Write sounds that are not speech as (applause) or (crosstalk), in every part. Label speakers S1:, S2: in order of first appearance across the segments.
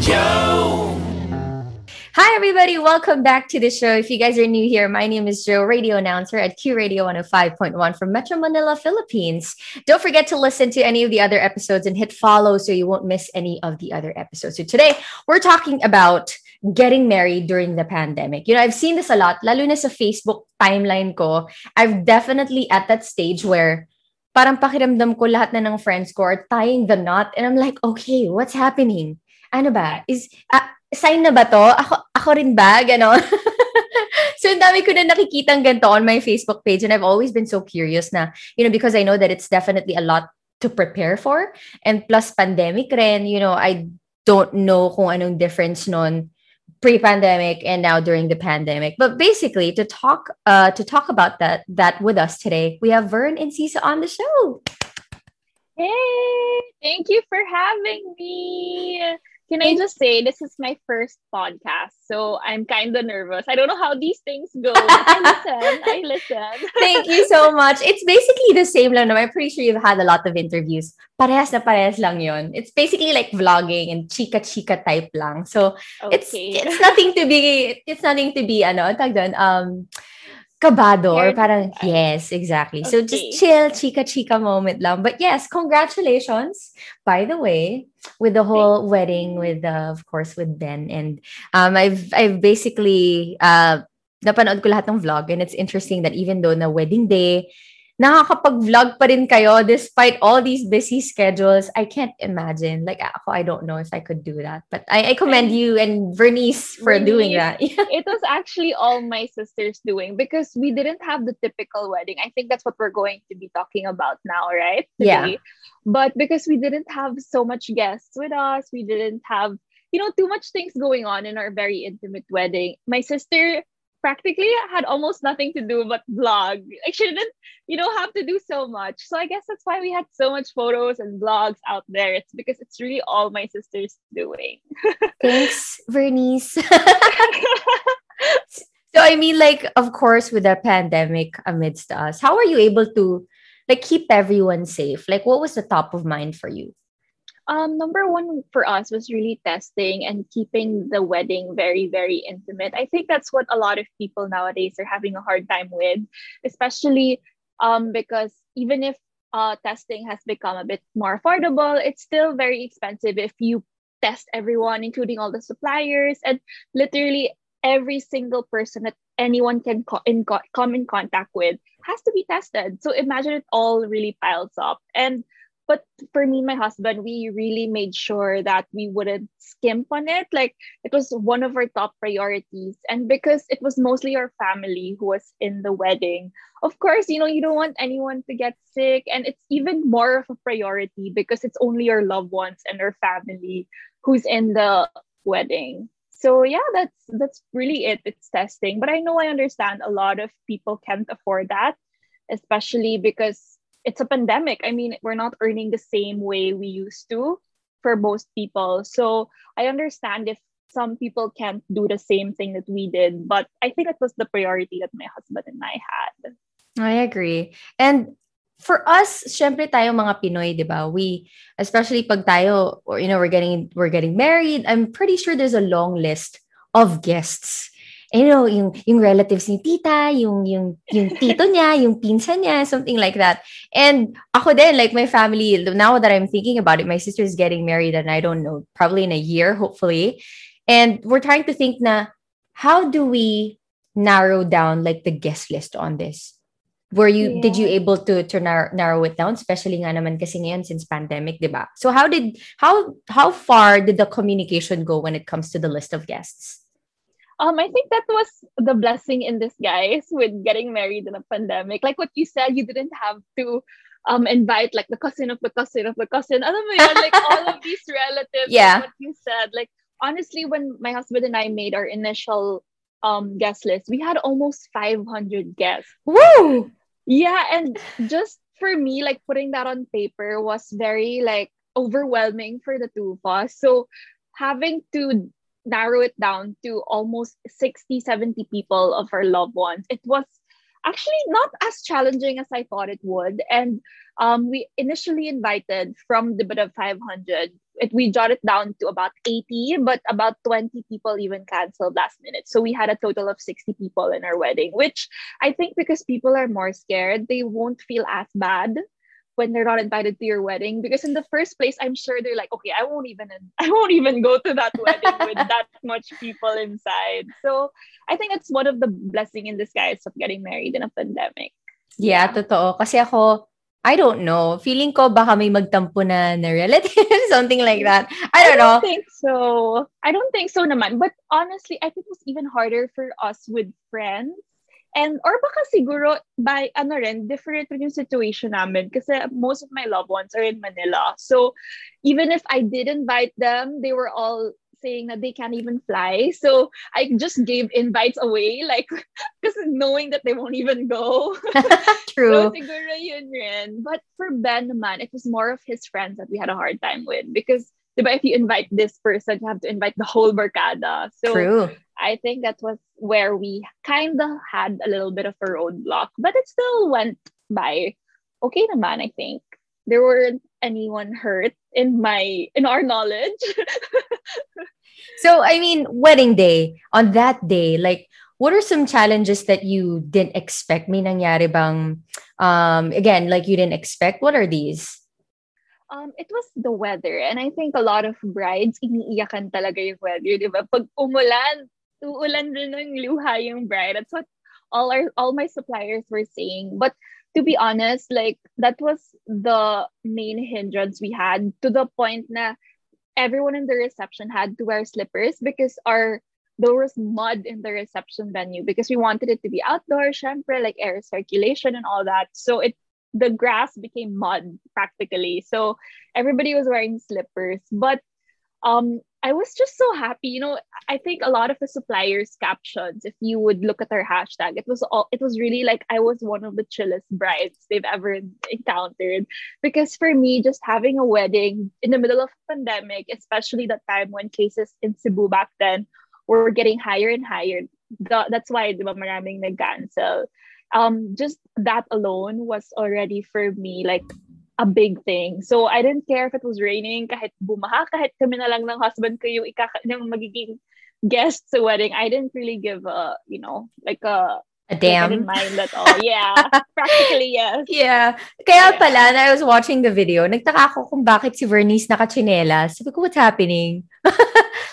S1: Jho.
S2: Hi, everybody. Welcome back to the show. If you guys are new here, my name is Jho, radio announcer at Q Radio 105.1 from Metro Manila, Philippines. Don't forget to listen to any of the other episodes and hit follow so you won't miss any of the other episodes. So today, we're talking about getting married during the pandemic. You know, I've seen this a lot, lalo na sa Facebook timeline ko. I've definitely at that stage where parang pakiramdam ko lahat na ng friends ko are tying the knot and I'm like, okay, what's happening? Ano ba? Is, uh, sign na ba to? Ako, ako rin ba? Ganon. (laughs) so, ang dami ko na nakikitang ganito on my Facebook page and I've always been so curious na, you know, because I know that it's definitely a lot to prepare for. And plus pandemic rin, you know, I don't know kung anong difference nun pre-pandemic and now during the pandemic. But basically, to talk uh to talk about that that with us today, we have Vern Enciso on the show.
S3: Hey, thank you for having me. Can I just say this is my first podcast, so I'm kind of nervous. I don't know how these things go. I listen. I listen. (laughs)
S2: Thank you so much. It's basically the same lang. I'm pretty sure you've had a lot of interviews. Parehas na parehas lang yon. It's basically like vlogging and chika-chika type lang. So
S3: Okay.
S2: it's it's nothing to be it's nothing to be ano tag doon, um kabado or parang yes exactly. So
S3: Okay.
S2: just chill chika chika moment lang. But yes congratulations by the way with the whole wedding with uh, of course with Ben. And um I've I've basically uh napanood ko lahat ng vlog. And it's interesting that even though na wedding day nakakapag-vlog pa rin kayo despite all these busy schedules. I can't imagine. Like, ako, I don't know if I could do that. But I, I commend you and Vernice for doing that. (laughs)
S3: it was actually all my sisters doing because we didn't have the typical wedding. I think that's what we're going to be talking about now, right?
S2: Yeah.
S3: But because we didn't have so much guests with us, we didn't have, you know, too much things going on in our very intimate wedding. My sister practically had almost nothing to do but blog. Like she didn't, you know, have to do so much. So I guess that's why we had so much photos and blogs out there. It's because it's really all my sisters doing. (laughs)
S2: Thanks, Vernice. (laughs) so, I mean, like, of course, with the pandemic amidst us, how are you able to like keep everyone safe? Like, what was the top of mind for you?
S3: Um, number one for us was really testing and keeping the wedding very, very intimate. I think that's what a lot of people nowadays are having a hard time with, especially um, because even if uh, testing has become a bit more affordable, it's still very expensive if you test everyone, including all the suppliers and literally every single person that anyone can co- in co- come in contact with has to be tested. So imagine it all really piles up. And but for me and my husband we really made sure that we wouldn't skimp on it. Like it was one of our top priorities. And because it was mostly our family who was in the wedding of course you know you don't want anyone to get sick. And it's even more of a priority because it's only your loved ones and our family who's in the wedding. So yeah that's that's really it. It's testing. But i know i understand a lot of people can't afford that especially because it's a pandemic. I mean, we're not earning the same way we used to for most people. So I understand if some people can't do the same thing that we did, but I think that was the priority that my husband and I had.
S2: I agree. And for us, syempre tayo mga Pinoy, 'di ba? We especially pag tayo or you know, we're getting we're getting married, I'm pretty sure there's a long list of guests. You know, yung yung relatives ni tita, yung yung yung tito niya, yung pinsan niya, something like that. And ako din, like my family, now that I'm thinking about it, my sister is getting married and I don't know, probably in a year, hopefully. And we're trying to think na how do we narrow down like the guest list on this? Were you did you able to to narrow, narrow it down especially nga naman kasi ngayon since pandemic, 'di ba? So how did how how far did the communication go when it comes to the list of guests?
S3: Um, I think that was the blessing in disguise with getting married in a pandemic. Like what you said, you didn't have to um invite like the cousin of the cousin of the cousin. Alam mo yun, like all of these relatives. like
S2: Yeah.
S3: what you said. Like honestly, when my husband and I made our initial um guest list, we had almost 500 guests.
S2: Woo!
S3: Yeah, and just for me, like putting that on paper was very like overwhelming for the two of us. So having to narrow it down to almost 60, 70 people of our loved ones, it was actually not as challenging as I thought it would. And um, we initially invited from the bit of 500, it, we jotted down to about 80, but about 20 people even canceled last minute. So we had a total of 60 people in our wedding, which I think because people are more scared, they won't feel as bad when they're not invited to your wedding because in the first place i'm sure they're like okay i won't even (laughs) i won't even go to that wedding with (laughs) that much people inside so i think it's one of the blessing in disguise of getting married in a pandemic
S2: yeah, totoo kasi ako I don't know. Feeling ko baka may magtampo na na relative, (laughs) something like that. I don't, I don't know.
S3: think so. I don't think so naman. But honestly, I think it was even harder for us with friends And, or baka siguro, by, ano rin, different rin yung situation namin kasi most of my loved ones are in Manila. So, even if I did invite them, they were all saying that they can't even fly. So, I just gave invites away, (laughs) like, because knowing that they won't even go. (laughs)
S2: True.
S3: so, siguro yun rin. But for Ben naman, it was more of his friends that we had a hard time with because diba, if you invite this person, you have to invite the whole barkada. So
S2: True.
S3: I think that was where we kind of had a little bit of a roadblock, but it still went by okay naman, I think. There weren't anyone hurt in my in our knowledge. (laughs)
S2: so I mean, wedding day, on that day, like what are some challenges that you didn't expect? May nangyari bang um again, like you didn't expect? What are these?
S3: Um, it was the weather. And I think a lot of brides, iniiyakan talaga yung weather, di ba? Pag umulan, uulan rin ng luha yung bride. That's what all our all my suppliers were saying. But to be honest, like that was the main hindrance we had to the point na everyone in the reception had to wear slippers because our there was mud in the reception venue because we wanted it to be outdoor, syempre, like air circulation and all that. So it the grass became mud practically. So everybody was wearing slippers. But um, I was just so happy. You know, I think a lot of the suppliers' captions, if you would look at their hashtag, it was all it was really like I was one of the chillest brides they've ever encountered. Because for me, just having a wedding in the middle of a pandemic, especially that time when cases in Cebu back then were getting higher and higher. The, that's why the maraming nag-cancel um just that alone was already for me like a big thing. So I didn't care if it was raining, kahit bumaha, kahit kami na lang ng husband ko yung, ikaka, yung magiging guest sa wedding. I didn't really give a, you know, like a
S2: a damn.
S3: I didn't mind at all. Yeah, (laughs) practically yes.
S2: Yeah. Kaya pala, na I was watching the video, nagtaka ako kung bakit si Vernice nakachinelas. Sabi ko, what's happening? (laughs)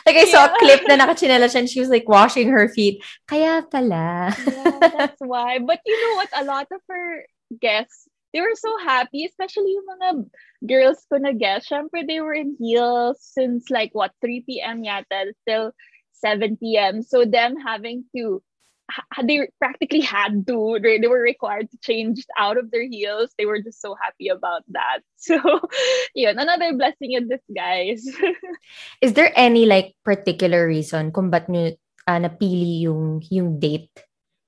S2: like I saw yeah. a clip na nakachinelas and she was like washing her feet. Kaya pala.
S3: yeah, that's why. But you know what? A lot of her guests, they were so happy, especially yung mga girls ko na guests. Syempre, they were in heels since like what, 3 p.m. yata till 7 p.m. So them having to they practically had to they, they were required to change out of their heels they were just so happy about that (laughs) so yeah another blessing in disguise (laughs)
S2: is there any like particular reason kung ba't nyo uh, napili yung yung date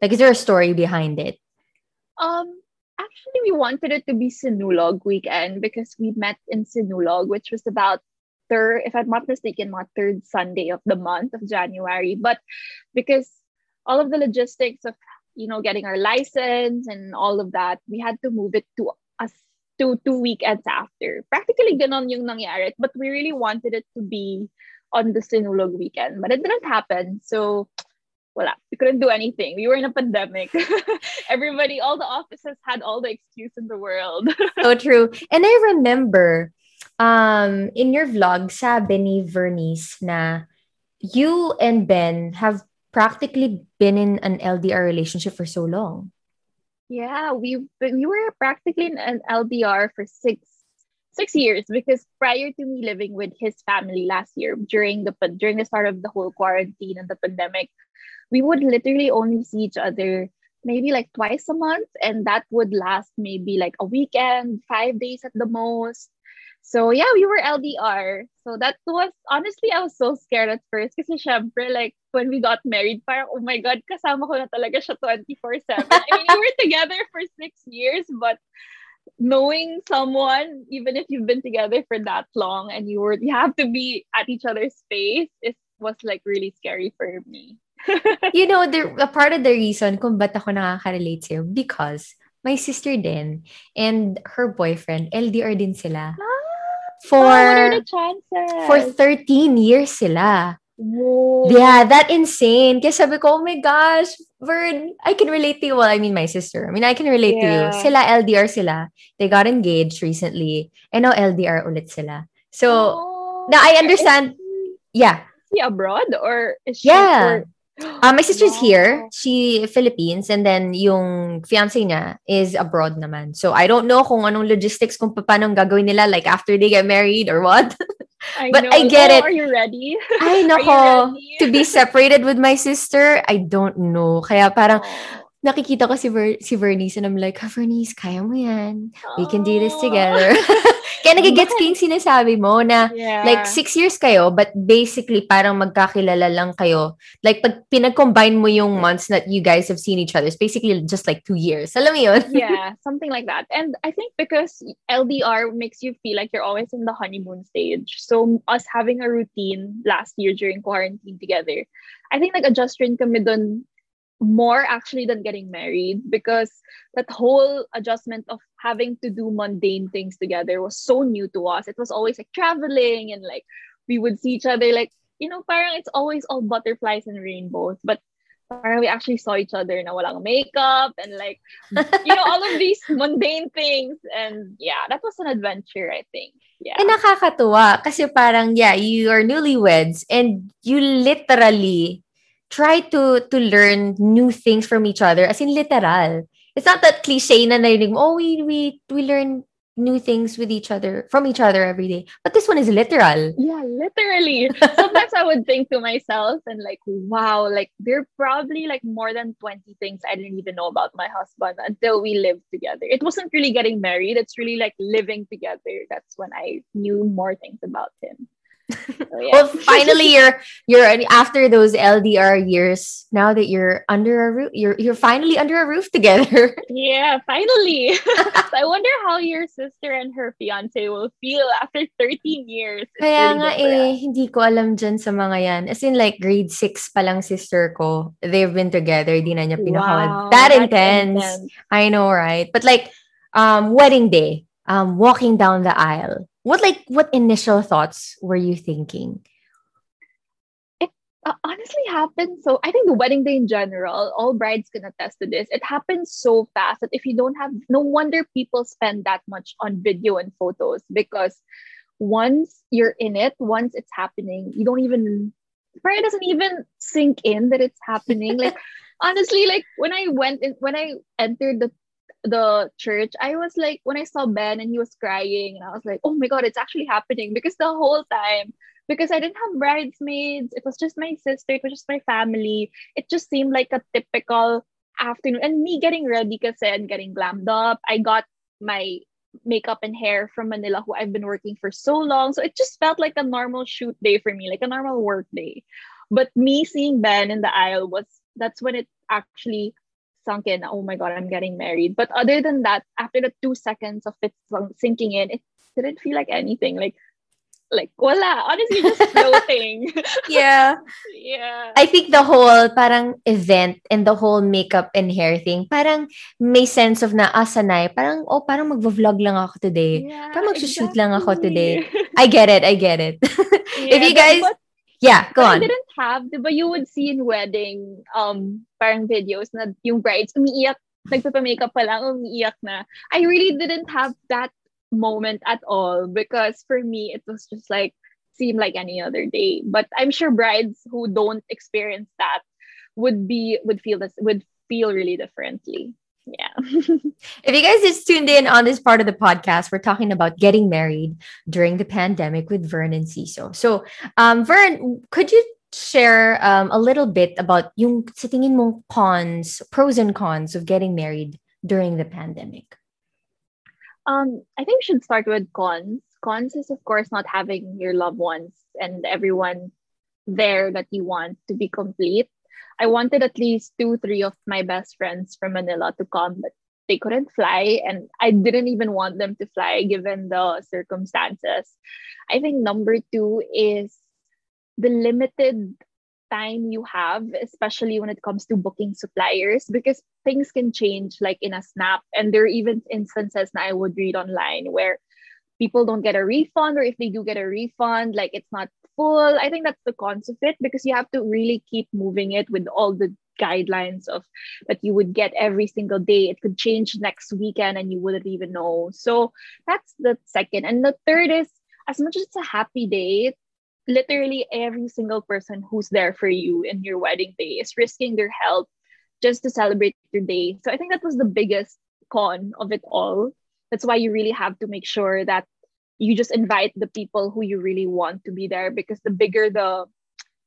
S2: like is there a story behind it
S3: um actually we wanted it to be sinulog weekend because we met in sinulog which was about third if i'm not mistaken my third sunday of the month of january. But because all of the logistics of you know getting our license and all of that we had to move it to us to two weekends after. Practically ganon yung nangyari but we really wanted it to be on the sinulog weekend but it didn't happen. So voila, we couldn't do anything. We were in a pandemic. (laughs) Everybody all the offices had all the excuse in the world. (laughs)
S2: So true. And i remember um in your vlog sabi ni Vernice na you and Ben have practically been in an LDR relationship for so long.
S3: Yeah, we we were practically in an LDR for six six years because prior to me living with his family last year during the during the start of the whole quarantine and the pandemic, we would literally only see each other maybe like twice a month, and that would last maybe like a weekend, five days at the most. So yeah, we were LDR. So that was honestly I was so scared at first kasi syempre like when we got married parang oh my god kasama ko na talaga siya 24/7. I mean we were together for 6 years but knowing someone even if you've been together for that long and you were you have to be at each other's space it was like really scary for me.
S2: You know, the, a part of the reason kung ba't ako nakaka-relate sa'yo, because my sister din and her boyfriend, LDR din sila.
S3: Ah,
S2: For,
S3: wow, what are the chances?
S2: for 13 years sila.
S3: Whoa.
S2: Yeah, that insane. Kaya sabi ko, oh my gosh, Vern, I can relate to you. Well, I mean, my sister. I mean, I can relate to you. Sila, LDR sila. They got engaged recently. And now LDR ulit sila. So,
S3: Oh.
S2: now I understand. Yeah.
S3: Is he abroad or is she
S2: Yeah.
S3: for- (gasps)
S2: Uh, my sister's
S3: Wow.
S2: here. She Philippines and then yung fiance niya is abroad naman. So I don't know kung anong logistics kung paano gagawin nila like after they get married or what. (laughs)
S3: I
S2: But
S3: know.
S2: I get
S3: Oh,
S2: it.
S3: Are you ready?
S2: Ay (laughs) nako,
S3: ready?
S2: to be separated with my sister, I don't know. Kaya parang
S3: Oh.
S2: Nakikita ko si, Ver- si Vernice and I'm like, ah, Vernice, kaya mo yan. We can do this together. (laughs) kaya nagigets ko yung (laughs) sinasabi mo na
S3: Yeah.
S2: like six years kayo, but basically parang magkakilala lang kayo. Like pag pinag-combine mo yung months that you guys have seen each other, it's basically just like two years. Alam mo yun? (laughs)
S3: yeah, something like that. And I think because LDR makes you feel like you're always in the honeymoon stage. So us having a routine last year during quarantine together, I think like adjust rin kami dun more actually than getting married because that whole adjustment of having to do mundane things together was so new to us. It was always like traveling and like we would see each other like, you know, parang it's always all butterflies and rainbows. But parang we actually saw each other na walang makeup and like you know, all of (laughs) these mundane things. And yeah, that was an adventure, I think. Yeah.
S2: Eh nakakatuwa kasi parang yeah, you are newlyweds and you literally try to to learn new things from each other as in literal. It's not that cliche na narinig mo, oh, we, we, we learn new things with each other, from each other every day. But this one is literal.
S3: Yeah, literally. (laughs) Sometimes I would think to myself and like, wow, like there are probably like more than 20 things I didn't even know about my husband until we lived together. It wasn't really getting married, it's really like living together. That's when I knew more things about him. Yeah.
S2: Well, (laughs) finally, you're you're after those LDR years. Now that you're under a roof, you're you're finally under a roof together. (laughs)
S3: yeah, finally. so (laughs) I wonder how your sister and her fiance will feel after 13 years. It's
S2: Kaya
S3: really
S2: nga eh, hindi ko alam dyan sa mga yan. As in like grade 6 pa lang sister ko. They've been together. Di na niya pinakawad.
S3: Wow,
S2: that intense.
S3: intense.
S2: I know, right? But like, um, wedding day, um, walking down the aisle. What like, what initial thoughts were you thinking?
S3: uh, honestly happened so i think the wedding day in general all brides can attest to this it happens so fast that if you don't have no wonder people spend that much on video and photos because once you're in it once it's happening you don't even it doesn't even sink in that it's happening (laughs) like honestly like when i went in when i entered the the church i was like when i saw ben and he was crying and i was like oh my god it's actually happening because the whole time because I didn't have bridesmaids. It was just my sister. It was just my family. It just seemed like a typical afternoon. And me getting ready kasi and getting glammed up. I got my makeup and hair from Manila, who I've been working for so long. So it just felt like a normal shoot day for me, like a normal work day. But me seeing Ben in the aisle was that's when it actually sunk in. Oh my god, I'm getting married. But other than that, after the two seconds of it sinking in, it didn't feel like anything. Like like wala honestly just (laughs) floating
S2: Yeah. (laughs)
S3: yeah
S2: I think the whole parang event and the whole makeup and hair thing, parang may sense of na asanay. Parang, oh, parang magvo-vlog lang ako today.
S3: yeah,
S2: Parang magsushoot lang ako today.
S3: exactly.
S2: I get it. I get it. (laughs)
S3: Yeah,
S2: you
S3: but-
S2: guys-
S3: but,
S2: yeah, go
S3: but I
S2: on.
S3: didn't have diba you would see in wedding um parang videos na yung brides umiiyak nagpapa-makeup pa lang umiiyak na. I really didn't have that moment at all because for me it was just like seemed like any other day. But i'm sure brides who don't experience that would be would feel this would feel really differently yeah (laughs)
S2: If you guys just tuned in on this part of the podcast, we're talking about getting married during the pandemic with Vern Enciso. So, um, Vern, could you share um, a little bit about yung sa tingin mong cons, pros and cons of getting married during the pandemic?
S3: Um, I think we should start with cons. Cons is, of course, not having your loved ones and everyone there that you want to be complete. I wanted at least two, three of my best friends from Manila to come, but they couldn't fly. And I didn't even want them to fly given the circumstances. I think number two is the limited time you have, especially when it comes to booking suppliers, because things can change like in a snap. And there are even instances that I would read online where people don't get a refund, or if they do get a refund, like it's not full. I think that's the cons of it because you have to really keep moving it with all the guidelines of that you would get every single day. It could change next weekend and you wouldn't even know. So that's the second. And the third is as much as it's a happy day, literally every single person who's there for you in your wedding day is risking their health just to celebrate your day. So I think that was the biggest con of it all. That's why you really have to make sure that you just invite the people who you really want to be there because the bigger the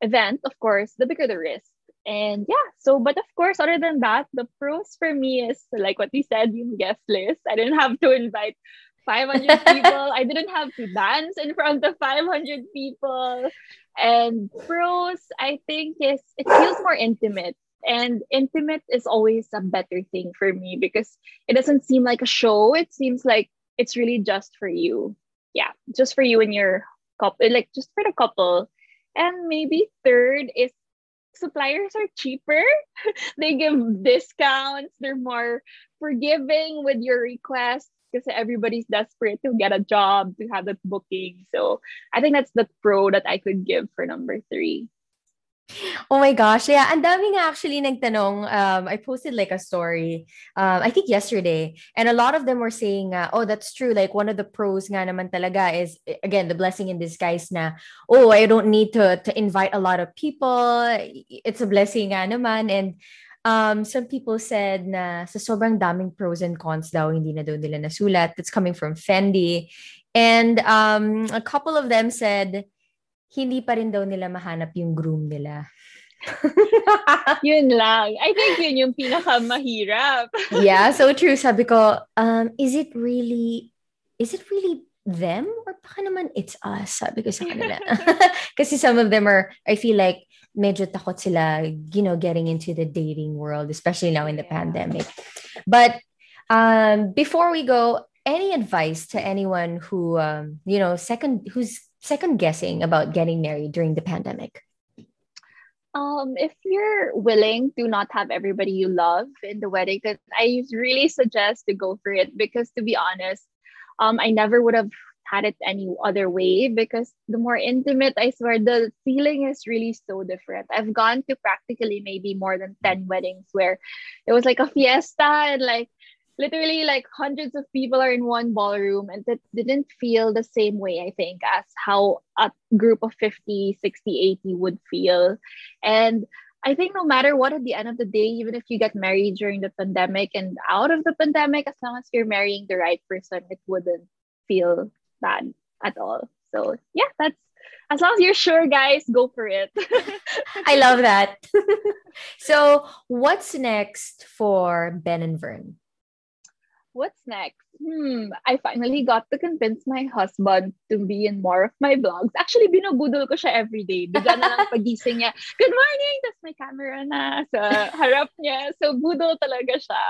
S3: event, of course, the bigger the risk. And yeah, so but of course, other than that, the pros for me is like what you said, you guest list. I didn't have to invite 500 (laughs) people. I didn't have to dance in front of 500 people. And pros, I think, is it feels more intimate. And intimate is always a better thing for me because it doesn't seem like a show. It seems like it's really just for you. Yeah, just for you and your couple, like just for the couple. And maybe third is suppliers are cheaper. (laughs) they give discounts. They're more forgiving with your requests because everybody's desperate to get a job, to have that booking. So I think that's the pro that I could give for number three.
S2: Oh my gosh. Yeah, and daming actually nagtanong. Um, I posted like a story, um, I think yesterday, and a lot of them were saying, uh, oh, that's true. Like one of the pros nga naman talaga is, again, the blessing in disguise na, oh, I don't need to, to invite a lot of people. It's a blessing nga naman. And um, some people said na sa sobrang daming pros and cons daw, hindi na daw nila nasulat. That's coming from Fendi. And um, a couple of them said, hindi pa rin daw nila mahanap yung groom nila. (laughs)
S3: yun lang. I think yun yung pinakamahirap. (laughs)
S2: yeah, so true. Sabi ko, um, is it really, is it really them? Or baka naman it's us? Sabi ko sa kanila. (laughs) Kasi some of them are, I feel like, medyo takot sila, you know, getting into the dating world, especially now in the yeah. pandemic. But um, before we go, any advice to anyone who, um, you know, second who's second guessing about getting married during the pandemic?
S3: Um, if you're willing to not have everybody you love in the wedding, then I really suggest to go for it because to be honest, um, I never would have had it any other way because the more intimate, I swear, the feeling is really so different. I've gone to practically maybe more than 10 weddings where it was like a fiesta and like literally like hundreds of people are in one ballroom and that didn't feel the same way i think as how a group of 50 60 80 would feel and i think no matter what at the end of the day even if you get married during the pandemic and out of the pandemic as long as you're marrying the right person it wouldn't feel bad at all. So yeah, that's as long as you're sure, guys, go for it. (laughs)
S2: I love that. (laughs) so what's next for Ben and Vern?
S3: What's next? Hmm, I finally got to convince my husband to be in more of my vlogs. Actually, binubudol ko siya every day. Bigla na lang pagising niya, good morning! Tapos may camera na sa harap niya. So, budol talaga siya.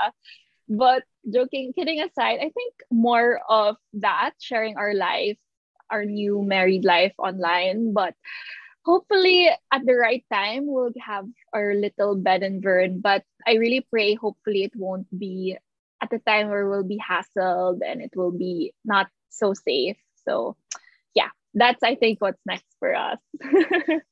S3: But joking, kidding aside, I think more of that, sharing our life, our new married life online. But hopefully at the right time, we'll have our little Ben and Vern. But I really pray, hopefully, it won't be at the time where we'll be hassled and it will be not so safe. So, yeah, that's, I think, what's next for us. (laughs)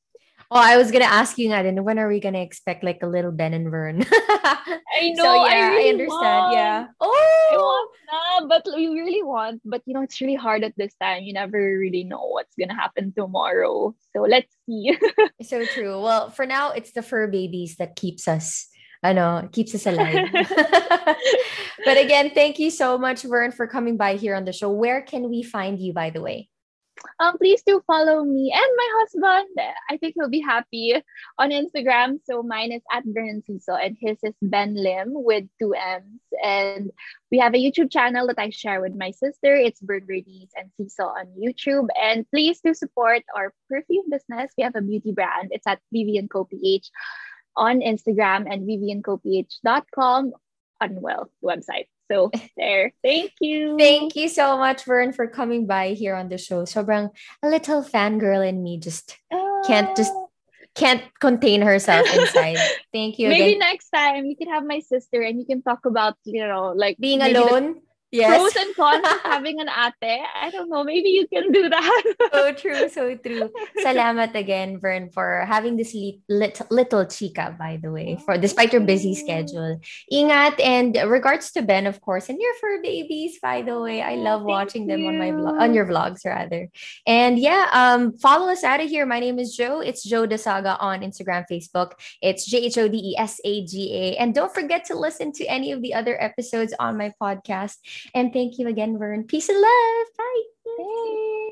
S2: Oh, I was gonna ask you and when are we gonna expect like a little Ben and Vern? (laughs)
S3: I know. So, yeah, I, really I understand. Want.
S2: Yeah.
S3: Oh, I want but we really want. But you know, it's really hard at this time. You never really know what's gonna happen tomorrow. So let's see. (laughs)
S2: so true. Well, for now, it's the fur babies that keeps us I know, keeps us alive. (laughs) (laughs) but again, thank you so much, Vern, for coming by here on the show. Where can we find you, by the way?
S3: um, please do follow me and my husband. I think he'll be happy on Instagram. So mine is at Vernon Ciso and his is Ben Lim with two M's. And we have a YouTube channel that I share with my sister. It's Bird Birdies and Ciso on YouTube. And please do support our perfume business. We have a beauty brand. It's at Vivian Co PH on Instagram and viviancoph.com on well website. So (laughs) there. Thank you.
S2: Thank you so much, Vern, for coming by here on the show. Sobrang a little fangirl in me just ah. can't just can't contain herself inside. (laughs) Thank you.
S3: Maybe
S2: again.
S3: next time you can have my sister and you can talk about, you know, like
S2: being alone. Yes.
S3: pros and cons of (laughs) having an ate. I don't know. Maybe you can do that.
S2: so true, so true. Salamat again, Vern, for having this li- lit- little chica, by the way, for despite your busy schedule. Ingat and regards to Ben, of course, and your fur babies, by the way. I love
S3: Thank
S2: watching them on my vlog, on your vlogs rather. And yeah, um, follow us out of here. My name is Jho. It's Jho Desaga on Instagram, Facebook. It's J H O D E S A G A. And don't forget to listen to any of the other episodes on my podcast. And thank you again, Vern. Peace and love. Bye.
S3: Bye.